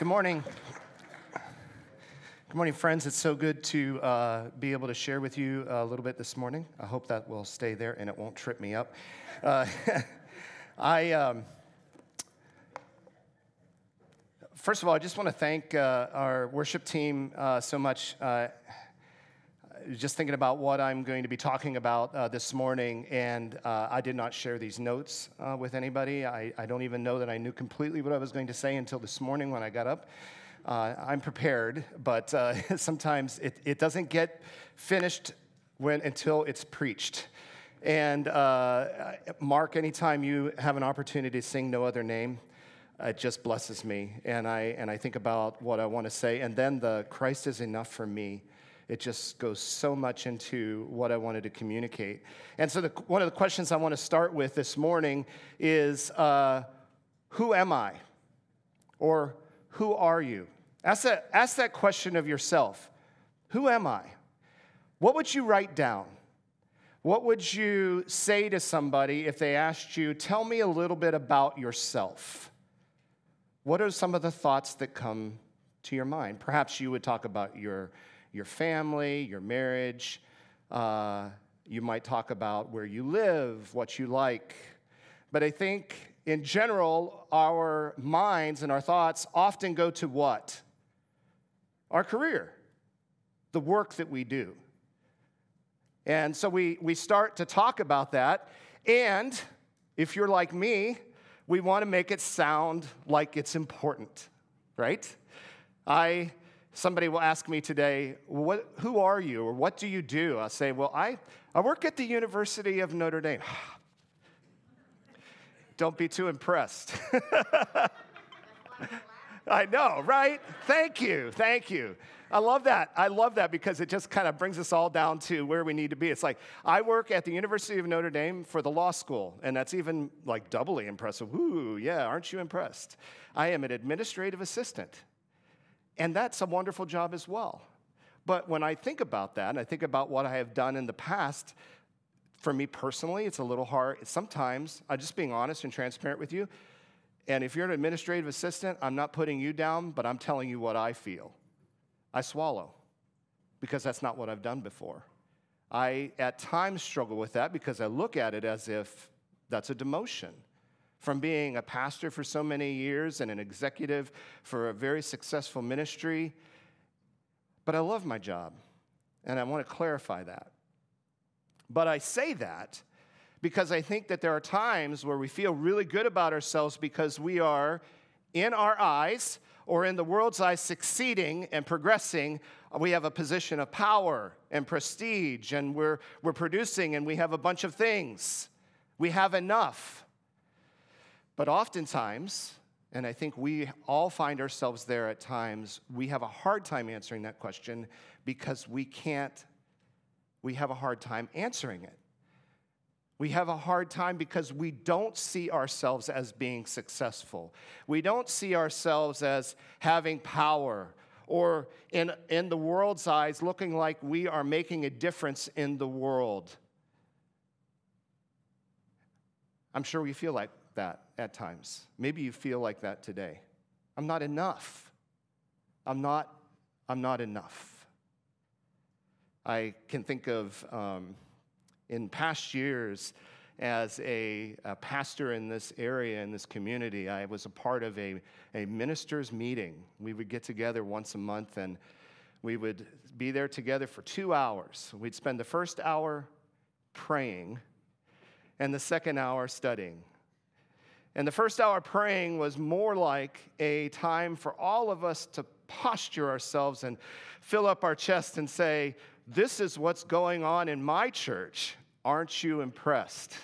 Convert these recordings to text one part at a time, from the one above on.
Good morning. Good morning, friends. It's so good to uh, be able to share with you a little bit this morning. I hope that will stay there and it won't trip me up. Uh, I, um, first of all, I just want to thank uh, our worship team uh, so much. Just thinking about what I'm going to be talking about uh, this morning, and uh, I did not share these notes uh, with anybody. I, I, don't even know that I knew completely what I was going to say until this morning when I got up. Uh, I'm prepared, but uh, sometimes it, it, doesn't get finished when, until it's preached. And uh, Mark, anytime you have an opportunity to sing No Other Name, it just blesses me. And I, and I think about what I want to say. And then the Christ is enough for me it just goes so much into what I wanted to communicate. And so, the, one of the questions I want to start with this morning is uh, Who am I? Or who are you? Ask that, ask that question of yourself Who am I? What would you write down? What would you say to somebody if they asked you, Tell me a little bit about yourself? What are some of the thoughts that come to your mind? Perhaps you would talk about your your family, your marriage. Uh, you might talk about where you live, what you like. But I think in general, our minds and our thoughts often go to what? Our career, the work that we do. And so we, we start to talk about that. And if you're like me, we want to make it sound like it's important, right? I somebody will ask me today, what, Who are you? or What do you do? I'll say, Well, I, I work at the University of Notre Dame. Don't be too impressed. I know, right? Thank you. Thank you. I love that. I love that because it just kind of brings us all down to where we need to be. It's like I work at the University of Notre Dame for the law school, and that's even like doubly impressive. Ooh, yeah, aren't you impressed? I am an administrative assistant and that's a wonderful job as well. But when I think about that, and I think about what I have done in the past, for me personally, it's a little hard. Sometimes, I'm just being honest and transparent with you. And if you're an administrative assistant, I'm not putting you down, but I'm telling you what I feel. I swallow because that's not what I've done before. I at times struggle with that because I look at it as if that's a demotion from being a pastor for so many years and an executive for a very successful ministry. But I love my job, and I want to clarify that. But I say that because I think that there are times where we feel really good about ourselves because we are, in our eyes or in the world's eyes, succeeding and progressing. We have a position of power and prestige, and we're, we're producing, and we have a bunch of things. We have enough. But oftentimes, and I think we all find ourselves there at times, we have a hard time answering that question because we can't, we have a hard time answering it. We have a hard time because we don't see ourselves as being successful. We don't see ourselves as having power or in, in the world's eyes looking like we are making a difference in the world. I'm sure we feel like that at times. Maybe you feel like that today. I'm not enough. I'm not, I'm not enough. I can think of um, in past years as a, a, pastor in this area, in this community, I was a part of a, a minister's meeting. We would get together once a month and we would be there together for two hours. We'd spend the first hour praying and the second hour studying. And the first hour praying was more like a time for all of us to posture ourselves and fill up our chest and say, This is what's going on in my church. Aren't you impressed?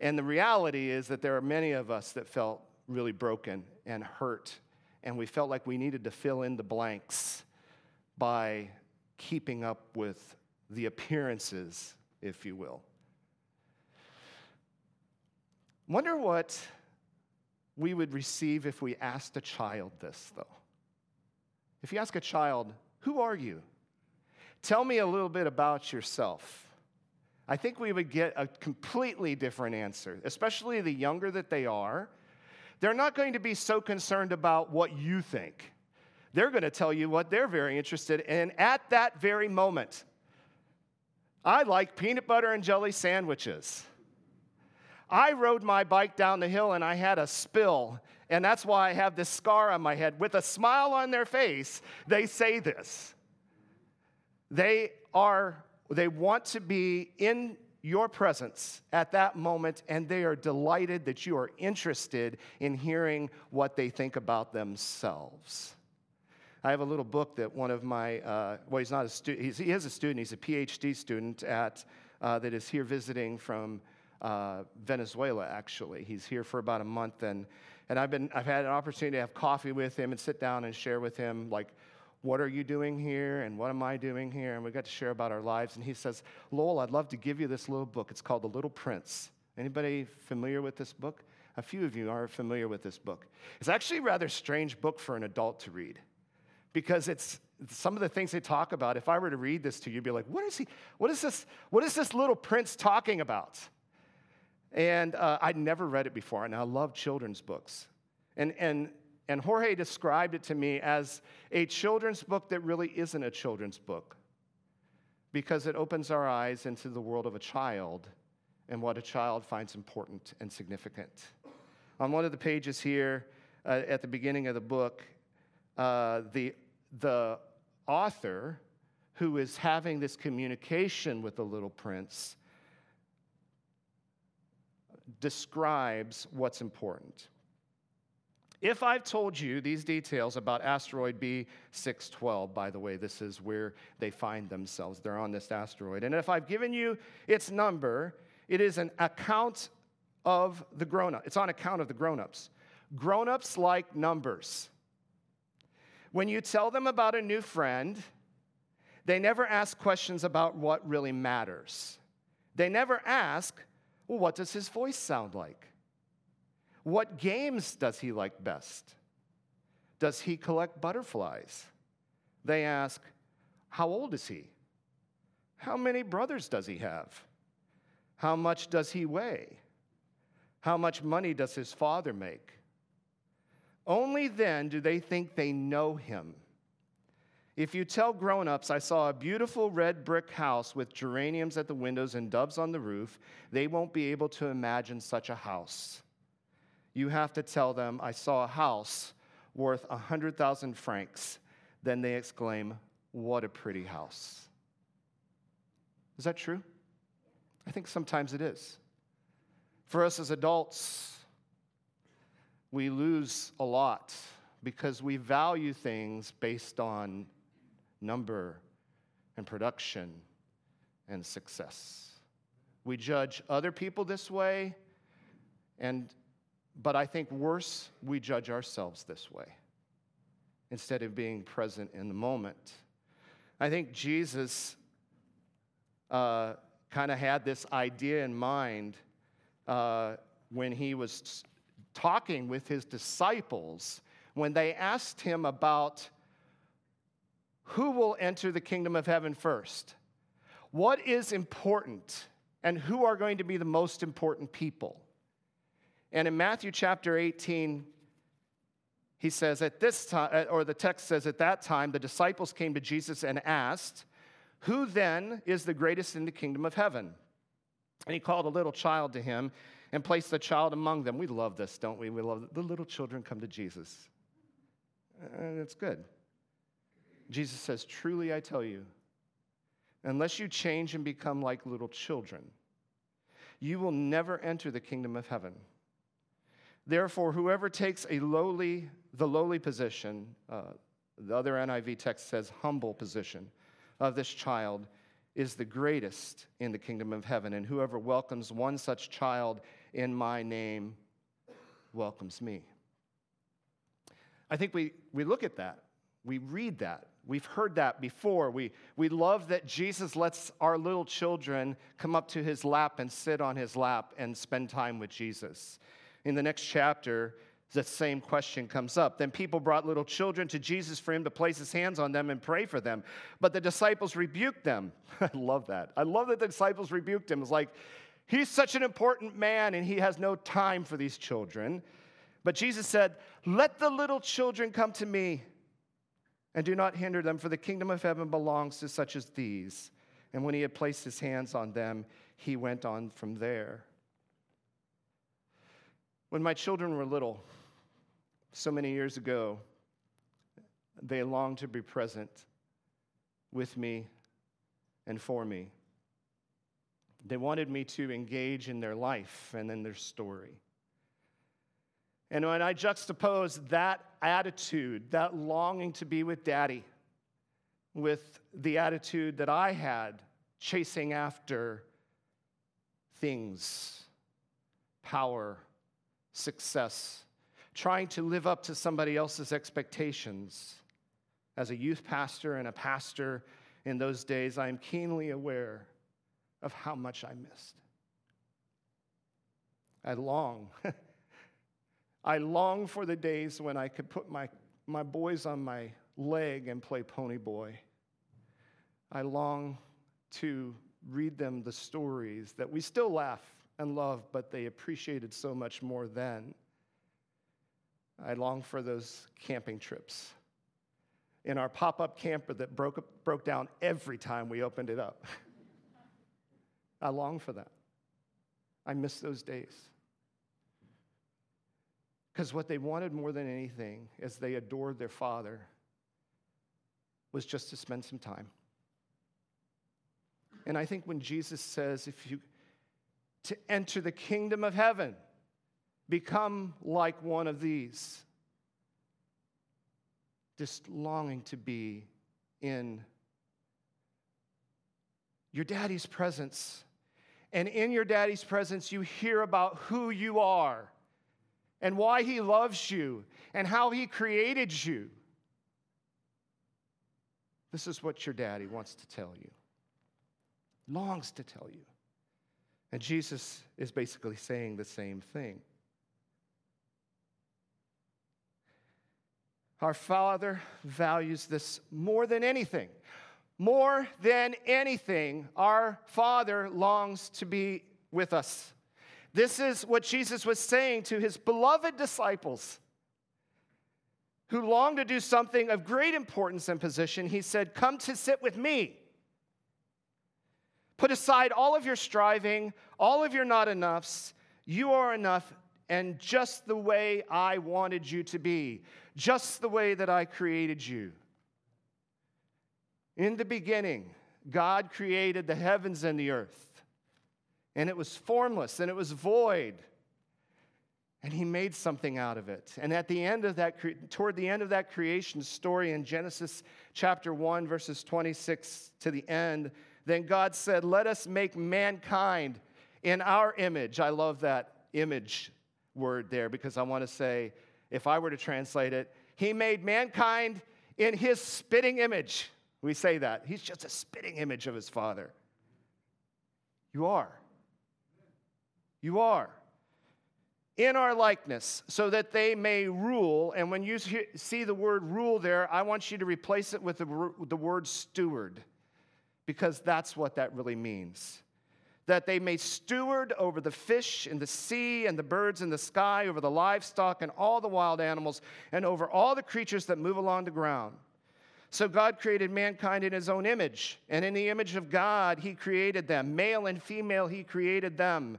And the reality is that there are many of us that felt really broken and hurt, and we felt like we needed to fill in the blanks by keeping up with the appearances, if you will. Wonder what we would receive if we asked a child this, though. If you ask a child, Who are you? Tell me a little bit about yourself. I think we would get a completely different answer, especially the younger that they are. they're not going to be so concerned about what you think. They're going to tell you what they're very interested in at that very moment. I like peanut butter and jelly sandwiches. I rode my bike down the hill and I had a spill, and that's why I have this scar on my head. With a smile on their face, they say this. They are, they want to be in your presence at that moment, and they are delighted that you are interested in hearing what they think about themselves. I have a little book that one of my, uh, well, he's not a student, he is a student, he's a PhD student at, uh, that is here visiting from uh, Venezuela, actually. He's here for about a month, and, and I've, been, I've had an opportunity to have coffee with him and sit down and share with him, like, what are you doing here and what am I doing here? And we got to share about our lives. And he says, Lowell, I'd love to give you this little book. It's called The Little Prince. Anybody familiar with this book? A few of you are familiar with this book. It's actually a rather strange book for an adult to read because it's some of the things they talk about. If I were to read this to you, you'd be like, what is he, what is this, what is this little prince talking about? And uh, I'd never read it before, and I love children's books. And, and and Jorge described it to me as a children's book that really isn't a children's book because it opens our eyes into the world of a child and what a child finds important and significant. On one of the pages here uh, at the beginning of the book, uh, the, the author who is having this communication with the little prince describes what's important. If I've told you these details about asteroid B612, by the way, this is where they find themselves. They're on this asteroid. And if I've given you its number, it is an account of the grown up. It's on account of the grown ups. Grown ups like numbers. When you tell them about a new friend, they never ask questions about what really matters. They never ask, well, what does his voice sound like? What games does he like best? Does he collect butterflies? They ask, How old is he? How many brothers does he have? How much does he weigh? How much money does his father make? Only then do they think they know him. If you tell grown ups, I saw a beautiful red brick house with geraniums at the windows and doves on the roof, they won't be able to imagine such a house you have to tell them, I saw a house worth 100,000 francs. Then they exclaim, What a pretty house. Is that true? I think sometimes it is. For us as adults, we lose a lot because we value things based on number and production and success. We judge other people this way, and but I think worse, we judge ourselves this way instead of being present in the moment. I think Jesus uh, kind of had this idea in mind uh, when he was talking with his disciples when they asked him about who will enter the kingdom of heaven first. What is important and who are going to be the most important people? And in Matthew chapter 18, he says, at this time, uh, or the text says, at that time, the disciples came to Jesus and asked, Who then is the greatest in the kingdom of heaven? And he called a little child to him and placed the child among them. We love this, don't we? We love the little children come to Jesus. And it's good. Jesus says, Truly I tell you, unless you change and become like little children, you will never enter the kingdom of heaven. Therefore, whoever takes a lowly, the lowly position, uh, the other NIV text says humble position of this child, is the greatest in the kingdom of heaven. And whoever welcomes one such child in my name welcomes me. I think we, we look at that, we read that, we've heard that before. We, we love that Jesus lets our little children come up to his lap and sit on his lap and spend time with Jesus. In the next chapter, the same question comes up. Then people brought little children to Jesus for him to place his hands on them and pray for them. But the disciples rebuked them. I love that. I love that the disciples rebuked him. It's like, he's such an important man and he has no time for these children. But Jesus said, Let the little children come to me and do not hinder them, for the kingdom of heaven belongs to such as these. And when he had placed his hands on them, he went on from there. When my children were little, so many years ago, they longed to be present with me and for me. They wanted me to engage in their life and in their story. And when I juxtapose that attitude, that longing to be with daddy, with the attitude that I had chasing after things, power, success, trying to live up to somebody else's expectations. As a youth pastor and a pastor in those days, I am keenly aware of how much I missed. I long. I long for the days when I could put my, my boys on my leg and play pony boy. I long to read them the stories that we still laugh and love, but they appreciated so much more then. I long for those camping trips in our pop up camper that broke, broke down every time we opened it up. I long for that. I miss those days. Because what they wanted more than anything, as they adored their father, was just to spend some time. And I think when Jesus says, if you to enter the kingdom of heaven, become like one of these, just longing to be in your daddy's presence. And in your daddy's presence, you hear about who you are and why he loves you and how he created you. This is what your daddy wants to tell you, longs to tell you. And Jesus is basically saying the same thing. Our Father values this more than anything. More than anything, our Father longs to be with us. This is what Jesus was saying to his beloved disciples who longed to do something of great importance and position. He said, Come to sit with me. Put aside all of your striving, all of your not enoughs. You are enough, and just the way I wanted you to be, just the way that I created you. In the beginning, God created the heavens and the earth and it was formless and it was void. And he made something out of it. And at the end of that, toward the end of that creation story in Genesis chapter 1, verses 26 to the end, then God said, Let us make mankind in our image. I love that image word there because I want to say, if I were to translate it, He made mankind in His spitting image. We say that. He's just a spitting image of His Father. You are. You are. In our likeness, so that they may rule. And when you see the word rule there, I want you to replace it with the word steward, because that's what that really means. That they may steward over the fish in the sea and the birds in the sky, over the livestock and all the wild animals, and over all the creatures that move along the ground. So God created mankind in his own image, and in the image of God, he created them. Male and female, he created them.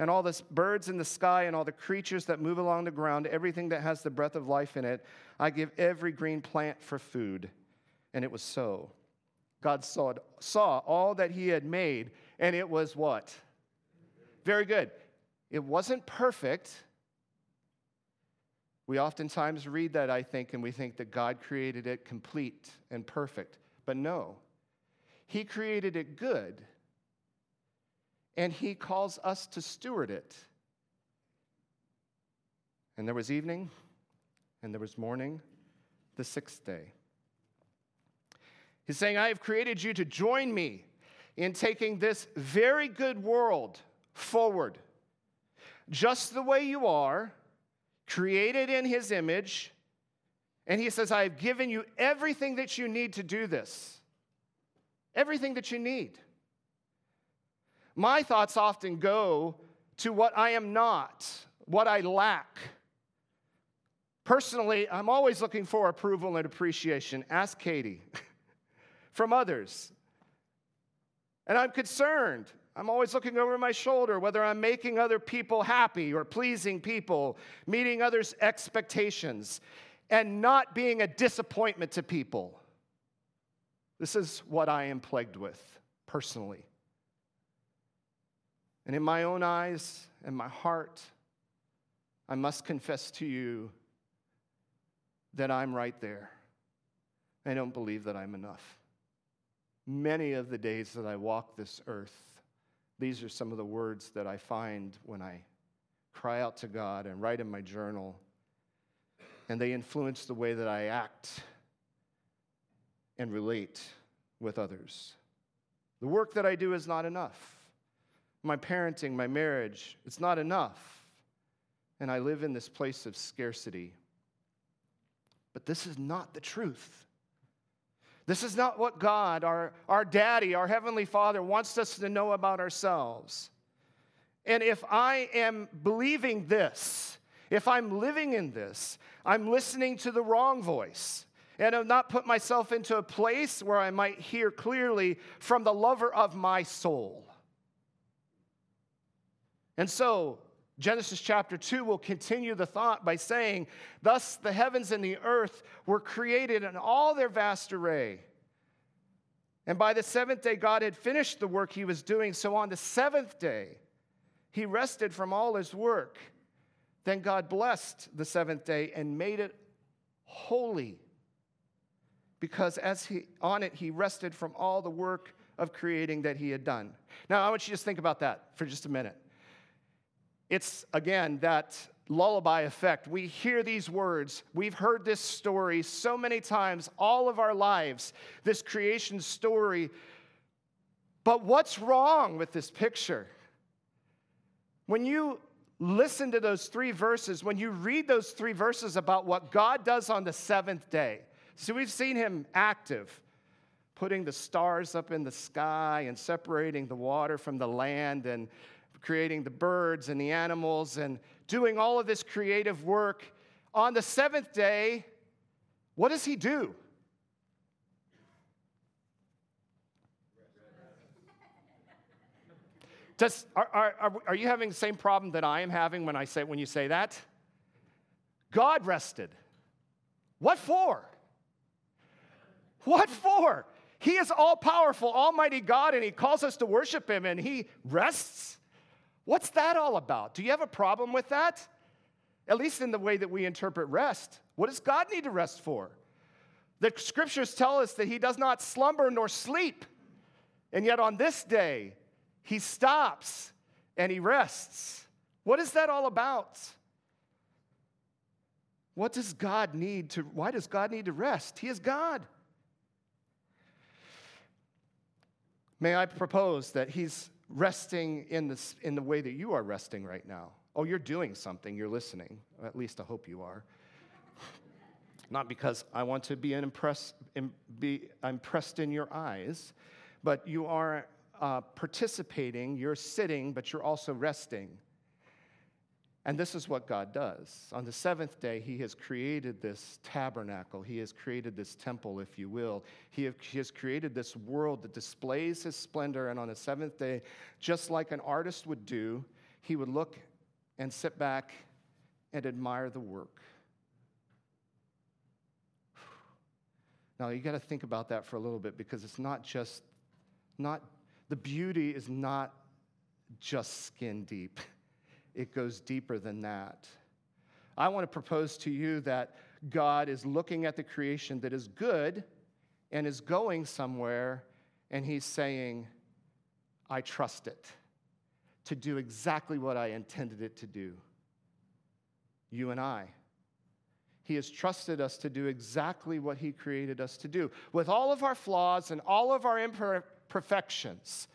and all the birds in the sky and all the creatures that move along the ground, everything that has the breath of life in it, I give every green plant for food. And it was so. God saw, saw all that he had made, and it was what? Very good. It wasn't perfect. We oftentimes read that, I think, and we think that God created it complete and perfect. But no, He created it good and he calls us to steward it. And there was evening, and there was morning, the sixth day. He's saying, I have created you to join me in taking this very good world forward, just the way you are, created in his image. And he says, I have given you everything that you need to do this. Everything that you need. My thoughts often go to what I am not, what I lack. Personally, I'm always looking for approval and appreciation. Ask Katie from others. And I'm concerned. I'm always looking over my shoulder whether I'm making other people happy or pleasing people, meeting others' expectations, and not being a disappointment to people. This is what I am plagued with personally. And in my own eyes and my heart, I must confess to you that I'm right there. I don't believe that I'm enough. Many of the days that I walk this earth, these are some of the words that I find when I cry out to God and write in my journal, and they influence the way that I act and relate with others. The work that I do is not enough. My parenting, my marriage, it's not enough. And I live in this place of scarcity. But this is not the truth. This is not what God, our, our daddy, our heavenly father, wants us to know about ourselves. And if I am believing this, if I'm living in this, I'm listening to the wrong voice. And I've not put myself into a place where I might hear clearly from the lover of my soul. And so, Genesis chapter 2 will continue the thought by saying, Thus the heavens and the earth were created in all their vast array. And by the seventh day, God had finished the work he was doing. So on the seventh day, he rested from all his work. Then God blessed the seventh day and made it holy. Because as he on it he rested from all the work of creating that he had done. Now I want you to just think about that for just a minute. It's, again, that lullaby effect. We hear these words. We've heard this story so many times, all of our lives, this creation story. But what's wrong with this picture? When you listen to those three verses, when you read those three verses about what God does on the seventh day, so we've seen him active, putting the stars up in the sky and separating the water from the land and creating the birds and the animals and doing all of this creative work. On the seventh day, what does he do? Does, are, are, are you having the same problem that I am having when I say when you say that? God rested. What for? What for? He is all powerful, almighty God, and He calls us to worship Him, and He rests. What's that all about? Do you have a problem with that? At least in the way that we interpret rest. What does God need to rest for? The scriptures tell us that he does not slumber nor sleep. And yet on this day, he stops and he rests. What is that all about? What does God need to, why does God need to rest? He is God. May I propose that he's resting in, this, in the way that you are resting right now. Oh, you're doing something, you're listening. At least I hope you are. Not because I want to be, impress, be impressed in your eyes, but you are uh, participating, you're sitting, but you're also resting. And this is what God does. On the seventh day, He has created this tabernacle. He has created this temple, if you will. He, have, he, has created this world that displays His splendor. And on the seventh day, just like an artist would do, He would look and sit back and admire the work. Now, you got to think about that for a little bit because it's not just, not, the beauty is not just skin deep. it goes deeper than that. I want to propose to you that God is looking at the creation that is good and is going somewhere, and He's saying, I trust it to do exactly what I intended it to do. You and I. He has trusted us to do exactly what He created us to do. With all of our flaws and all of our imperfections,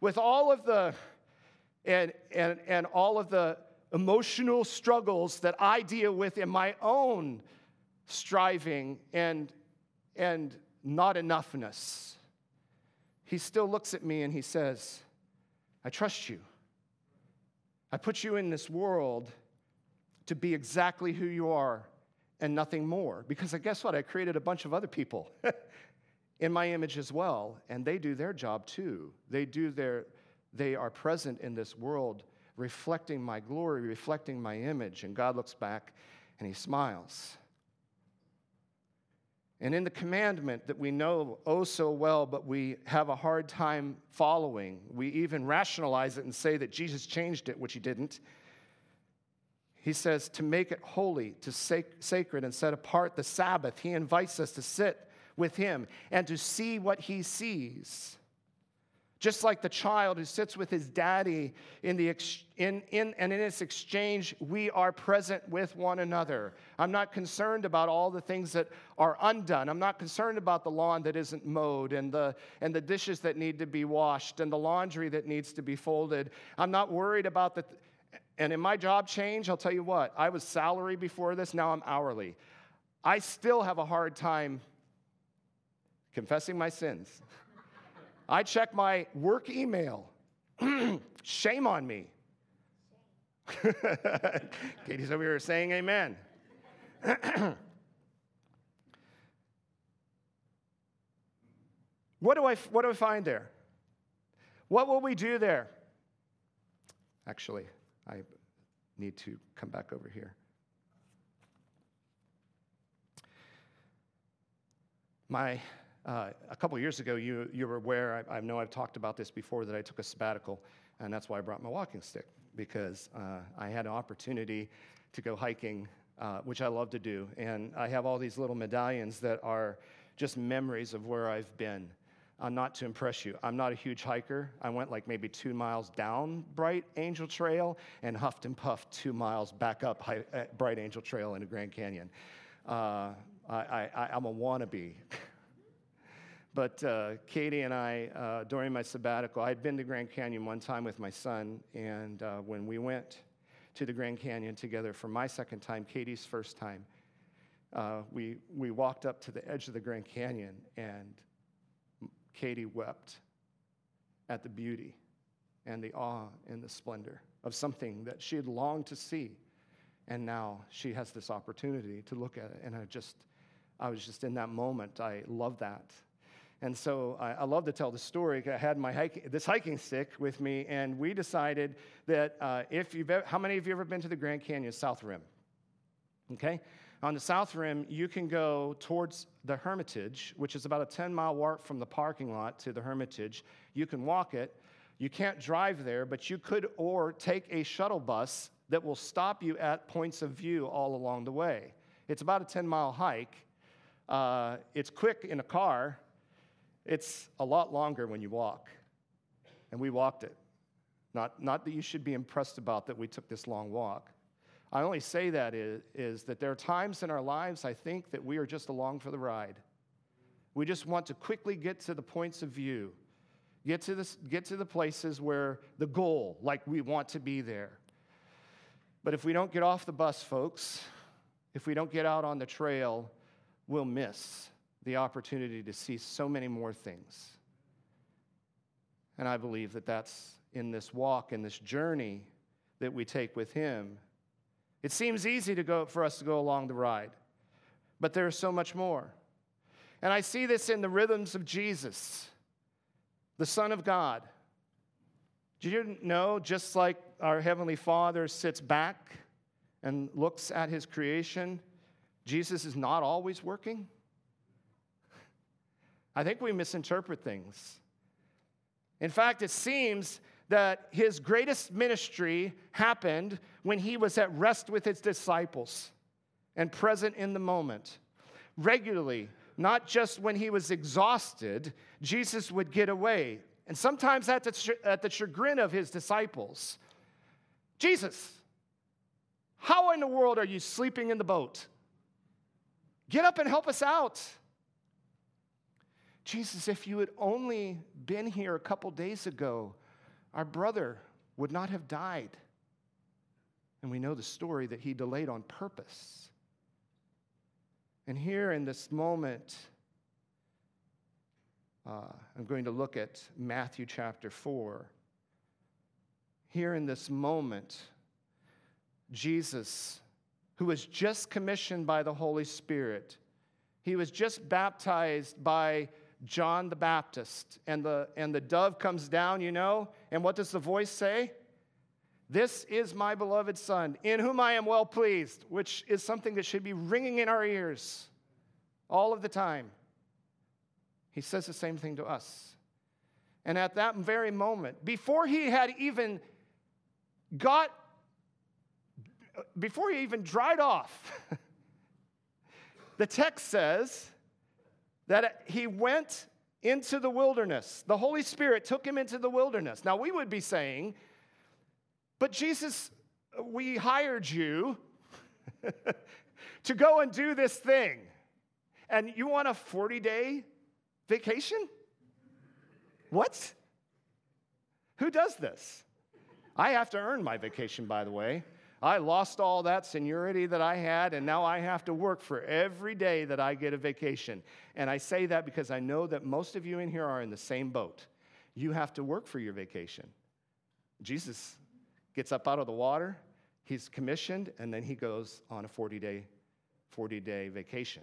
with all of the and, and, and all of the emotional struggles that I deal with in my own striving and, and not enoughness, he still looks at me and he says, I trust you. I put you in this world to be exactly who you are and nothing more. Because I guess what? I created a bunch of other people in my image as well, and they do their job too. They do their they are present in this world, reflecting my glory, reflecting my image. And God looks back and he smiles. And in the commandment that we know oh so well, but we have a hard time following, we even rationalize it and say that Jesus changed it, which he didn't. He says to make it holy, to sac- sacred, and set apart the Sabbath. He invites us to sit with him and to see what he sees. Just like the child who sits with his daddy in the ex- in, in, and in this exchange, we are present with one another. I'm not concerned about all the things that are undone. I'm not concerned about the lawn that isn't mowed and the, and the dishes that need to be washed and the laundry that needs to be folded. I'm not worried about the. Th- and in my job change, I'll tell you what, I was salary before this, now I'm hourly. I still have a hard time confessing my sins. I check my work email. Shame on me. Katie's over here saying amen. what, do I, what do I find there? What will we do there? Actually, I need to come back over here. My uh, a couple years ago, you, you were aware, I, I, know I've talked about this before, that I took a sabbatical, and that's why I brought my walking stick, because uh, I had an opportunity to go hiking, uh, which I love to do. And I have all these little medallions that are just memories of where I've been. Uh, not to impress you, I'm not a huge hiker. I went like maybe two miles down Bright Angel Trail and huffed and puffed two miles back up uh, Bright Angel Trail into Grand Canyon. I, I, I'm a wannabe. But uh, Katie and I, uh, during my sabbatical, I'd been to Grand Canyon one time with my son, and uh, when we went to the Grand Canyon together for my second time, Katie's first time, uh, we, we walked up to the edge of the Grand Canyon, and Katie wept at the beauty and the awe and the splendor of something that she had longed to see. And now she has this opportunity to look at it. And I just, I was just in that moment. I love that. And so I, I, love to tell the story. I had my hiking, this hiking stick with me, and we decided that uh, if you've ever, how many of you ever been to the Grand Canyon South Rim? Okay? On the South Rim, you can go towards the Hermitage, which is about a 10 mile walk from the parking lot to the Hermitage. You can walk it. You can't drive there, but you could or take a shuttle bus that will stop you at points of view all along the way. It's about a 10 mile hike. Uh, it's quick in a car, it's a lot longer when you walk. And we walked it. Not, not that you should be impressed about that we took this long walk. I only say that is, is that there are times in our lives I think that we are just along for the ride. We just want to quickly get to the points of view, get to, this, get to the places where the goal, like we want to be there. But if we don't get off the bus, folks, if we don't get out on the trail, we'll miss the opportunity to see so many more things. And I believe that that's in this walk, in this journey that we take with Him. It seems easy to go, for us to go along the ride, but there's so much more. And I see this in the rhythms of Jesus, the Son of God. Do you know, just like our Heavenly Father sits back and looks at His creation, Jesus is not always working? I think we misinterpret things. In fact, it seems that his greatest ministry happened when he was at rest with his disciples and present in the moment. Regularly, not just when he was exhausted, Jesus would get away, and sometimes at the, at the chagrin of his disciples. Jesus, how in the world are you sleeping in the boat? Get up and help us out. Jesus, if you had only been here a couple days ago, our brother would not have died. And we know the story that he delayed on purpose. And here in this moment, uh, I'm going to look at Matthew chapter 4. Here in this moment, Jesus, who was just commissioned by the Holy Spirit, he was just baptized by John the Baptist, and the, and the dove comes down, you know, and what does the voice say? This is my beloved Son, in whom I am well pleased, which is something that should be ringing in our ears all of the time. He says the same thing to us. And at that very moment, before he had even got, before he even dried off, the text says that he went into the wilderness. The Holy Spirit took him into the wilderness. Now, we would be saying, but Jesus, we hired you to go and do this thing. And you want a 40 day Vacation? What? Who does this? I have to earn my vacation, by the way. I lost all that seniority that I had, and now I have to work for every day that I get a vacation. And I say that because I know that most of you in here are in the same boat. You have to work for your vacation. Jesus gets up out of the water, he's commissioned, and then he goes on a 40 day, 40 day vacation.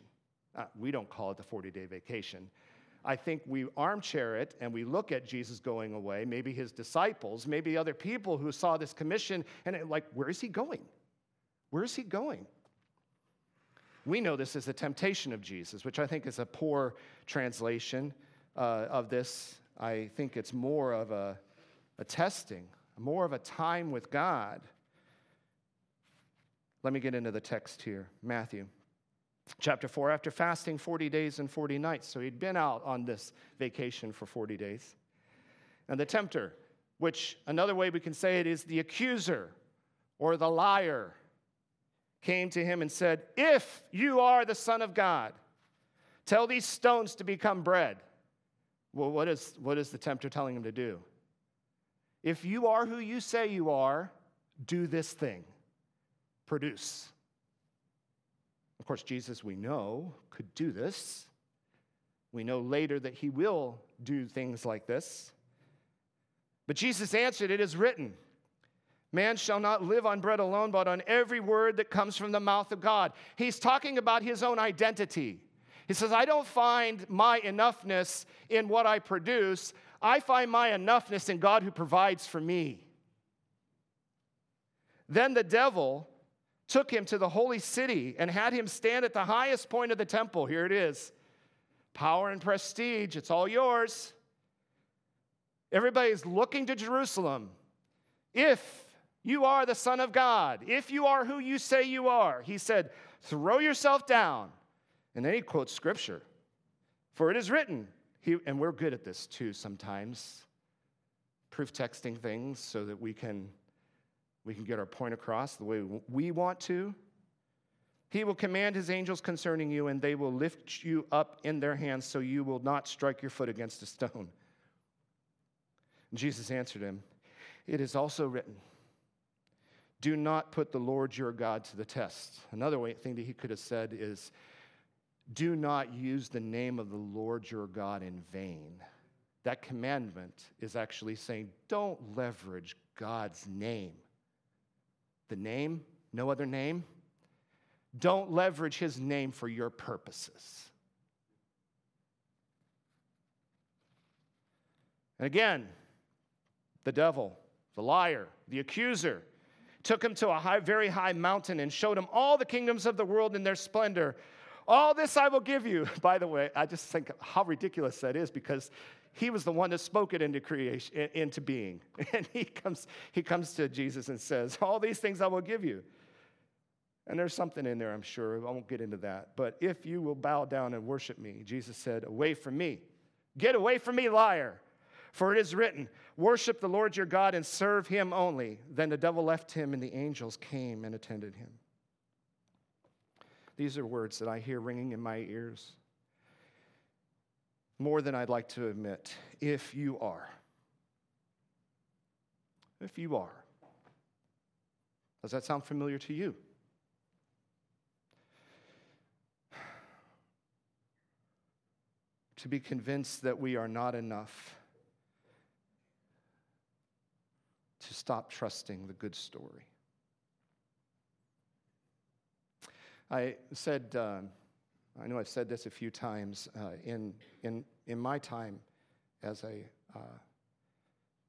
Uh, we don't call it the 40 day vacation. I think we armchair it and we look at Jesus going away, maybe his disciples, maybe other people who saw this commission, and it, like, where is he going? Where is he going? We know this is a temptation of Jesus, which I think is a poor translation uh, of this. I think it's more of a, a testing, more of a time with God. Let me get into the text here Matthew Chapter 4, after fasting 40 days and 40 nights. So he'd been out on this vacation for 40 days. And the tempter, which another way we can say it is the accuser or the liar, came to him and said, If you are the Son of God, tell these stones to become bread. Well, what is, what is the tempter telling him to do? If you are who you say you are, do this thing produce. Of course, Jesus, we know, could do this. We know later that he will do things like this. But Jesus answered, It is written, Man shall not live on bread alone, but on every word that comes from the mouth of God. He's talking about his own identity. He says, I don't find my enoughness in what I produce, I find my enoughness in God who provides for me. Then the devil took him to the holy city and had him stand at the highest point of the temple. Here it is power and prestige, it's all yours. Everybody's looking to Jerusalem. If you are the Son of God, if you are who you say you are, he said, throw yourself down. And then he quotes scripture. For it is written, he, and we're good at this too sometimes, proof texting things so that we can we can get our point across the way we want to. He will command his angels concerning you, and they will lift you up in their hands so you will not strike your foot against a stone. And Jesus answered him, It is also written, Do not put the Lord your God to the test. Another way, thing that he could have said is, Do not use the name of the Lord your God in vain. That commandment is actually saying, Don't leverage God's name the name, no other name. Don't leverage his name for your purposes. And again, the devil, the liar, the accuser, took him to a high, very high mountain and showed him all the kingdoms of the world in their splendor. All this I will give you. By the way, I just think how ridiculous that is because he was the one that spoke it into creation, into being. And he comes, he comes to Jesus and says, All these things I will give you. And there's something in there, I'm sure. I won't get into that. But if you will bow down and worship me, Jesus said, Away from me. Get away from me, liar. For it is written, Worship the Lord your God and serve him only. Then the devil left him, and the angels came and attended him. These are words that I hear ringing in my ears more than I'd like to admit. If you are. If you are. Does that sound familiar to you? To be convinced that we are not enough to stop trusting the good story. I said, uh, I know I've said this a few times uh, in, in, in my time as a uh,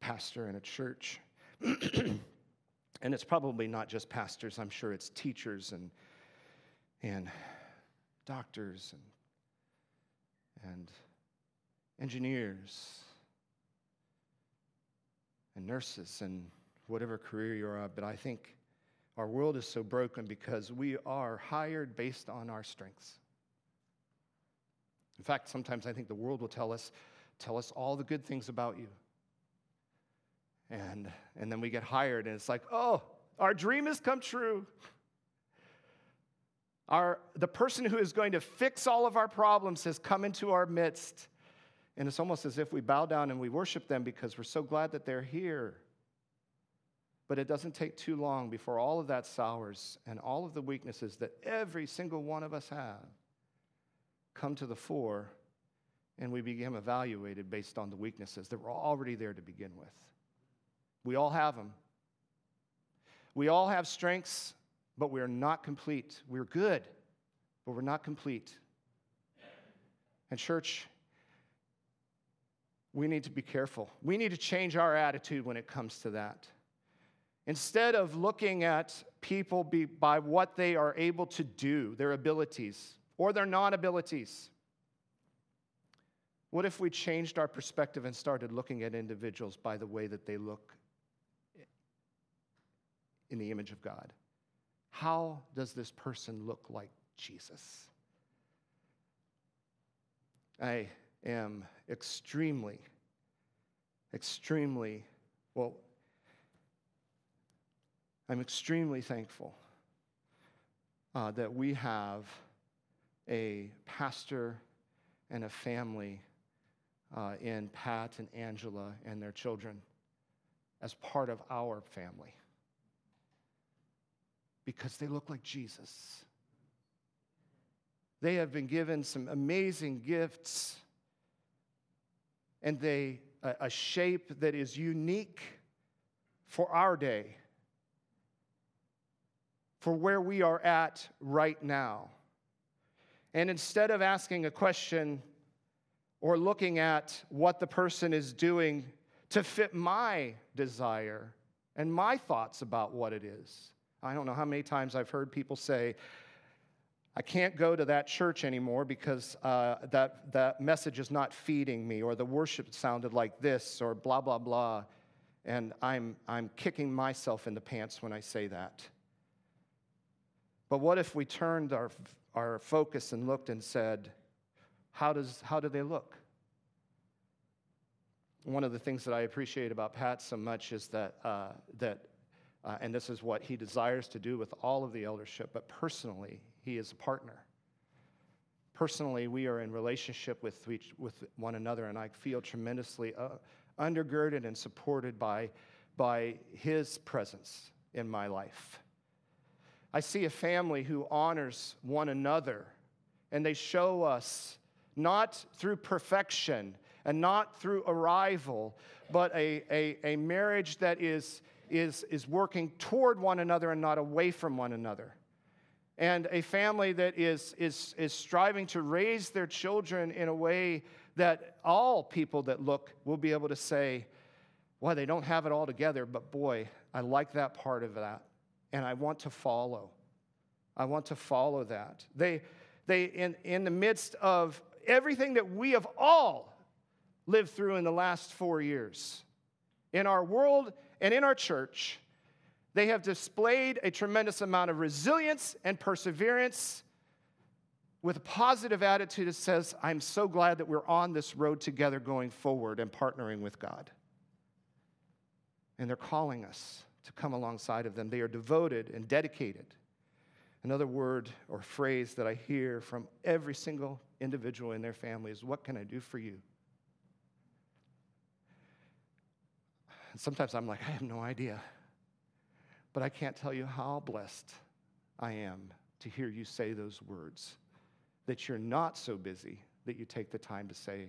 pastor in a church. and it's probably not just pastors, I'm sure it's teachers and, and doctors and, and engineers and nurses and whatever career you're at. But I think our world is so broken because we are hired based on our strengths. In fact, sometimes I think the world will tell us, tell us all the good things about you. And, and then we get hired, and it's like, oh, our dream has come true. Our, the person who is going to fix all of our problems has come into our midst. And it's almost as if we bow down and we worship them because we're so glad that they're here. But it doesn't take too long before all of that sours and all of the weaknesses that every single one of us have come to the fore, and we become evaluated based on the weaknesses that were already there to begin with. We all have them. We all have strengths, but we're not complete. We're good, but we're not complete. And, church, we need to be careful. We need to change our attitude when it comes to that. Instead of looking at people be, by what they are able to do, their abilities or their non abilities, what if we changed our perspective and started looking at individuals by the way that they look in the image of God? How does this person look like Jesus? I am extremely, extremely, well, I'm extremely thankful uh, that we have a pastor and a family uh, in Pat and Angela and their children as part of our family because they look like Jesus. They have been given some amazing gifts and they a, a shape that is unique for our day for where we are at right now. And instead of asking a question or looking at what the person is doing to fit my desire and my thoughts about what it is, I don't know how many times I've heard people say, I can't go to that church anymore because uh, that, that message is not feeding me, or the worship sounded like this, or blah, blah, blah. And I'm, I'm kicking myself in the pants when I say that. But what if we turned our, our focus and looked and said, how, does, how do they look? One of the things that I appreciate about Pat so much is that, uh, that uh, and this is what he desires to do with all of the eldership, but personally, he is a partner. Personally, we are in relationship with, each, with one another, and I feel tremendously uh, undergirded and supported by, by his presence in my life. I see a family who honors one another, and they show us not through perfection and not through arrival, but a, a, a marriage that is, is, is working toward one another and not away from one another. And a family that is, is, is striving to raise their children in a way that all people that look will be able to say, well, they don't have it all together, but boy, I like that part of that and I want to follow. I want to follow that. They, they in, in the midst of everything that we have all lived through in the last four years, in our world and in our church, they have displayed a tremendous amount of resilience and perseverance with a positive attitude that says, I'm so glad that we're on this road together going forward and partnering with God. And they're calling us to come alongside of them. They are devoted and dedicated. Another word or phrase that I hear from every single individual in their family is, What can I do for you? And sometimes I'm like, I have no idea. But I can't tell you how blessed I am to hear you say those words. That you're not so busy that you take the time to say,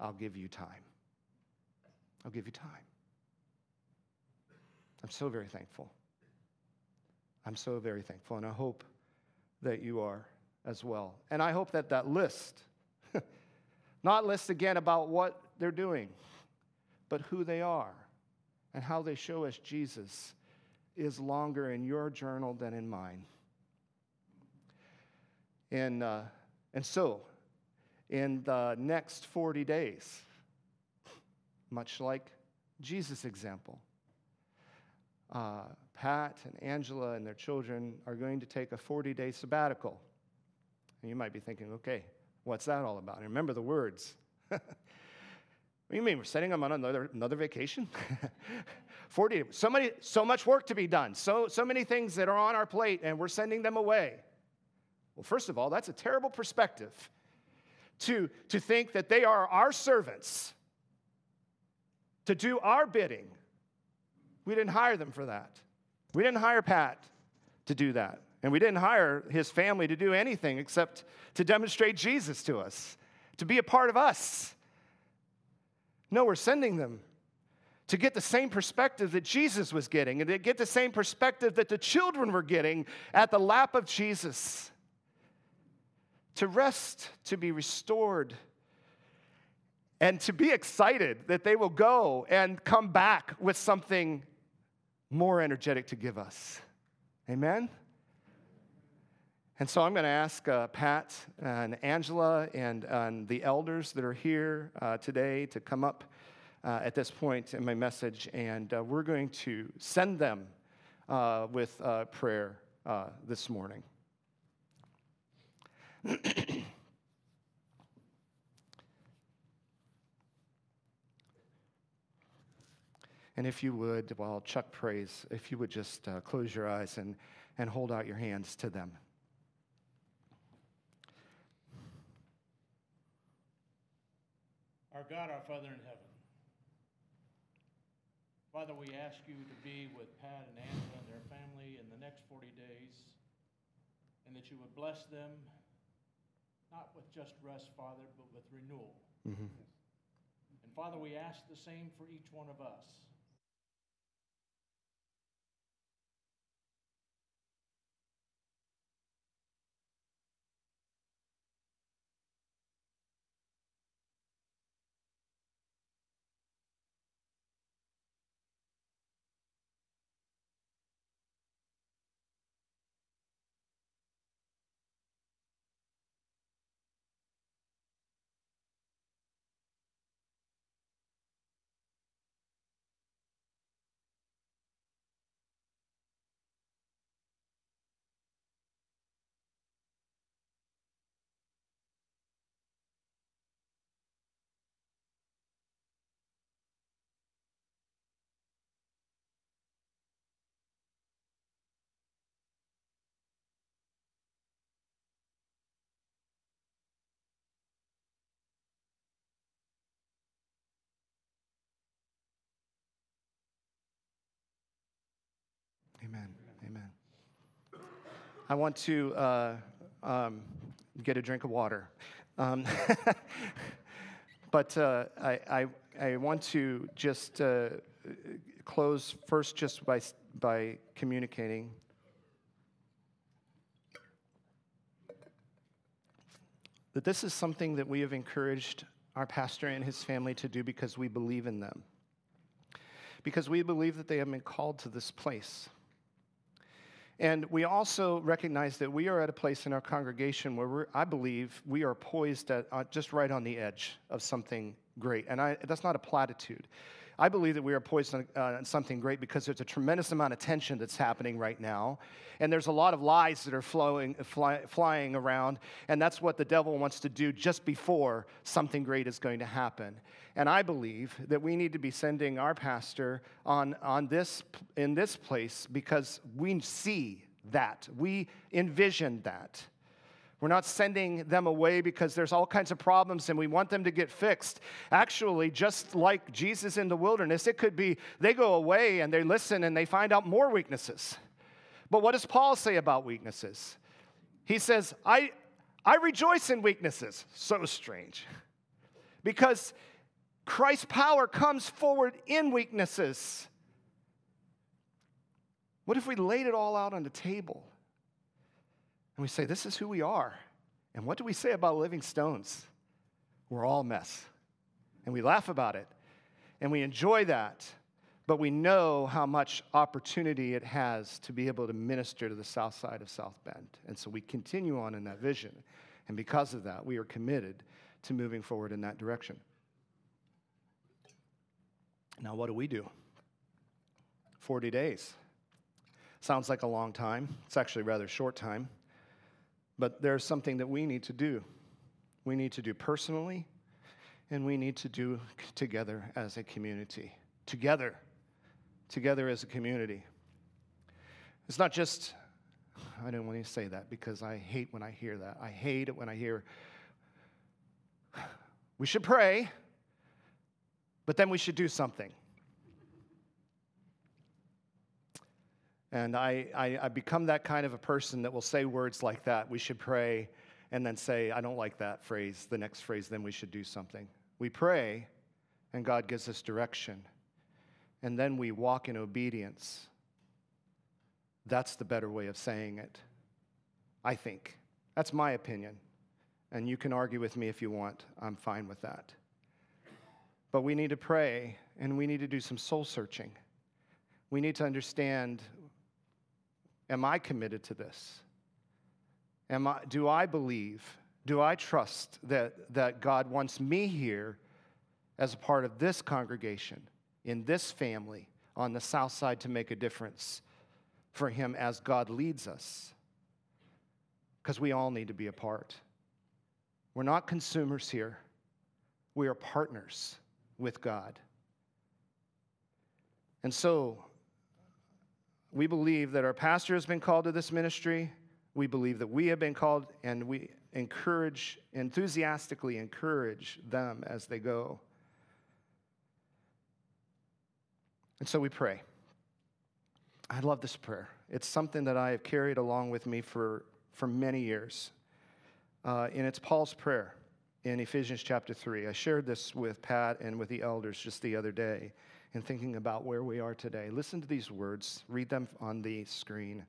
I'll give you time. I'll give you time. I'm so very thankful. I'm so very thankful, and I hope that you are as well. And I hope that that list, not list again about what they're doing, but who they are and how they show us Jesus, is longer in your journal than in mine. And, uh, and so, in the next 40 days, much like Jesus' example, uh, Pat and Angela and their children are going to take a 40 day sabbatical. And you might be thinking, okay, what's that all about? And remember the words. you mean? We're sending them on another, another vacation? 40, so, many, so much work to be done, so, so many things that are on our plate, and we're sending them away. Well, first of all, that's a terrible perspective to, to think that they are our servants, to do our bidding. We didn't hire them for that. We didn't hire Pat to do that. And we didn't hire his family to do anything except to demonstrate Jesus to us, to be a part of us. No, we're sending them to get the same perspective that Jesus was getting and to get the same perspective that the children were getting at the lap of Jesus. To rest, to be restored, and to be excited that they will go and come back with something more energetic to give us. Amen? And so I'm going to ask uh, Pat and Angela and, and, the elders that are here uh, today to come up uh, at this point in my message, and uh, we're going to send them uh, with uh, prayer this morning. And if you would, while Chuck prays, if you would just uh, close your eyes and, and hold out your hands to them. Our God, our Father in heaven, Father, we ask you to be with Pat and Angela and their family in the next 40 days, and that you would bless them, not with just rest, Father, but with renewal. Mm-hmm. And Father, we ask the same for each one of us. Amen. Amen. I want to uh, um, get a drink of water. Um, but uh, I, I, I, want to just uh, close first just by, by communicating. That this is something that we have encouraged our pastor and his family to do because we believe in them. Because we believe that they have been called to this place. And we also recognize that we are at a place in our congregation where I believe we are poised at, uh, just right on the edge of something great. And I, that's not a platitude. I believe that we are poised on uh, something great because there's a tremendous amount of tension that's happening right now. And there's a lot of lies that are flowing, fly, flying around. And that's what the devil wants to do just before something great is going to happen. And I believe that we need to be sending our pastor on, on this, in this place because we see that. We envision that. We're not sending them away because there's all kinds of problems and we want them to get fixed. Actually, just like Jesus in the wilderness, it could be they go away and they listen and they find out more weaknesses. But what does Paul say about weaknesses? He says, I, I rejoice in weaknesses. So strange. Because Christ's power comes forward in weaknesses. What if we laid it all out on the table? And we say, This is who we are. And what do we say about living stones? We're all mess. And we laugh about it. And we enjoy that. But we know how much opportunity it has to be able to minister to the south side of South Bend. And so we continue on in that vision. And because of that, we are committed to moving forward in that direction. Now, what do we do? 40 days. Sounds like a long time. It's actually a rather short time. But there's something that we need to do. We need to do personally, and we need to do together as a community. Together. Together as a community. It's not just, I don't want to say that because I hate when I hear that. I hate it when I hear, we should pray, but then we should do something. And I, I, I, become that kind of a person that will say words like that. We should pray, and then say, I don't like that phrase, the next phrase, then we should do something. We pray, and God gives us direction. And then we walk in obedience. That's the better way of saying it, I think. That's my opinion. And you can argue with me if you want. I'm fine with that. But we need to pray, and we need to do some soul searching. We need to understand Am I committed to this? Am I, do I believe, do I trust that, that God wants me here as a part of this congregation, in this family, on the south side to make a difference for Him as God leads us? Because we all need to be a part. We're not consumers here, we are partners with God. And so, we believe that our pastor has been called to this ministry. We believe that we have been called, and we encourage, enthusiastically encourage them as they go. And so we pray. I love this prayer. It's something that I have carried along with me for, for many years. Uh, and it's Paul's prayer in Ephesians chapter 3. I shared this with Pat and with the elders just the other day and thinking about where we are today. Listen to these words, read them on the screen.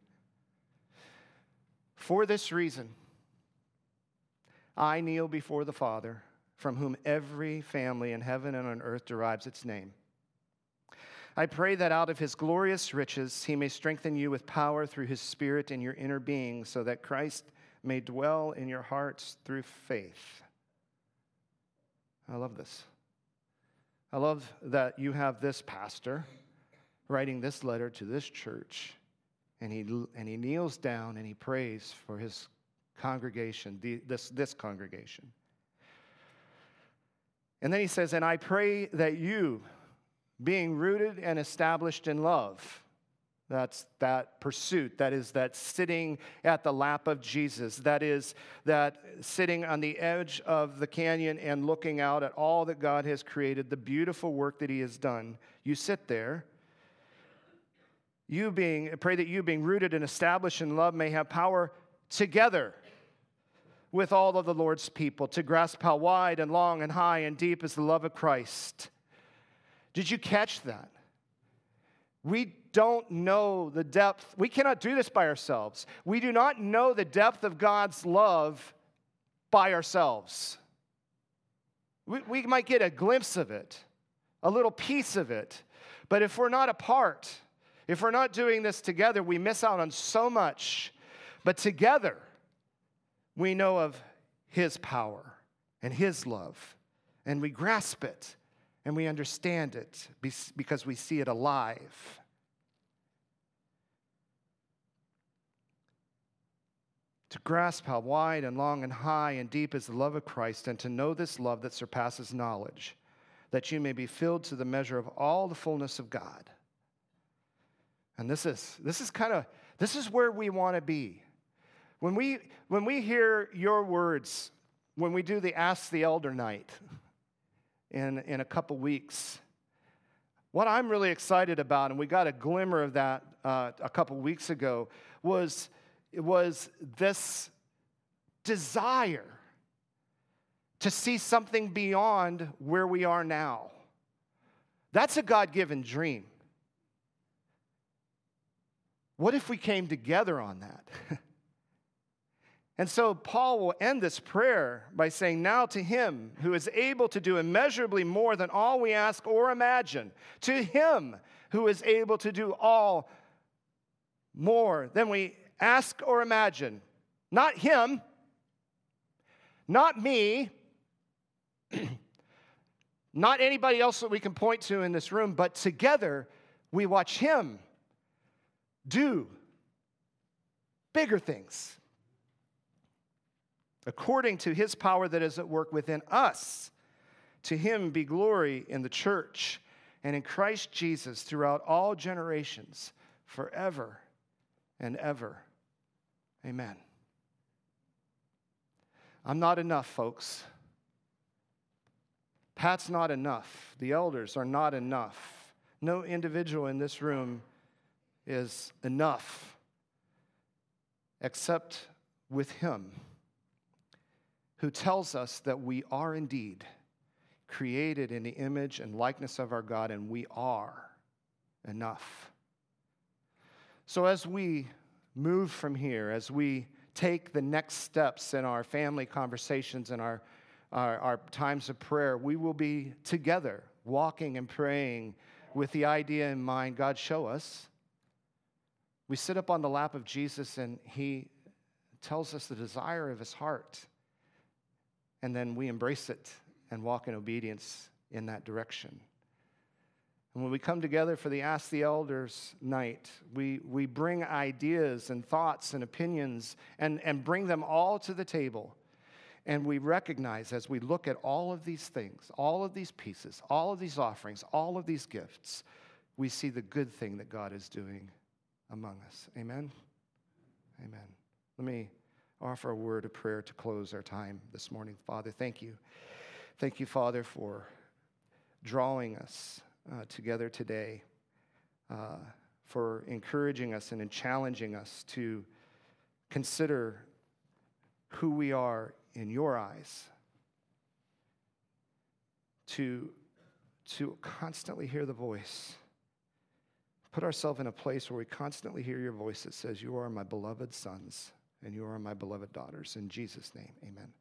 For this reason, I kneel before the Father, from whom every family in heaven and on earth derives its name. I pray that out of his glorious riches he may strengthen you with power through his Spirit in your inner being, so that Christ may dwell in your hearts through faith. I love this. I love that you have this pastor writing this letter to this church, and he, and he kneels down and he prays for his congregation, the, this, this congregation. And then he says, And I pray that you, being rooted and established in love, that's that pursuit. That is that sitting at the lap of Jesus. That is that sitting on the edge of the canyon and looking out at all that God has created, the beautiful work that He has done. You sit there. You being, pray that you being rooted and established in love may have power together with all of the Lord's people to grasp how wide and long and high and deep is the love of Christ. Did you catch that? We don't know the depth. We cannot do this by ourselves. We do not know the depth of God's love by ourselves. We, we might get a glimpse of it, a little piece of it. But if we're not apart, if we're not doing this together, we miss out on so much. But together, we know of His power and His love, and we grasp it and we understand it because we see it alive. To grasp how wide and long and high and deep is the love of Christ, and to know this love that surpasses knowledge, that you may be filled to the measure of all the fullness of God. And this is this is kind of This is where we want to be. When we, when we hear your words, when we do the Ask the Elder night in, in a couple weeks, what I'm really excited about, and we got a glimmer of that uh, a couple weeks ago, was, was this desire to see something beyond where we are now. That's a God given dream. What if we came together on that? and so Paul will end this prayer by saying, Now to him who is able to do immeasurably more than all we ask or imagine, to him who is able to do all more than we ask or imagine. Not him, not me, not anybody else that we can point to in this room, but together we watch him do bigger things according to his power that is at work within us. To him be glory in the church and in Christ Jesus throughout all generations, forever and ever. Amen. I'm not enough, folks. Pat's not enough. The elders are not enough. No individual in this room is enough except with Him who tells us that we are indeed created in the image and likeness of our God, and we are enough. So, as we move from here, as we take the next steps in our family conversations and our, our, our times of prayer, we will be together walking and praying with the idea in mind God, show us we sit up on the lap of Jesus and he tells us the desire of his heart. And then we embrace it and walk in obedience in that direction. And when we come together for the Ask the Elders night, we, we bring ideas and thoughts and opinions and, and bring them all to the table. And we recognize as we look at all of these things, all of these pieces, all of these offerings, all of these gifts, we see the good thing that God is doing among us. Amen? Amen. Let me offer a word of prayer to close our time this morning. Father, thank you. Thank you, Father, for drawing us uh, together today, uh, for encouraging us and challenging us to consider who we are in your eyes, to, to constantly hear the voice put ourselves in a place where we constantly hear your voice that says, You are my beloved sons and you are my beloved daughters. In Jesus' name, amen.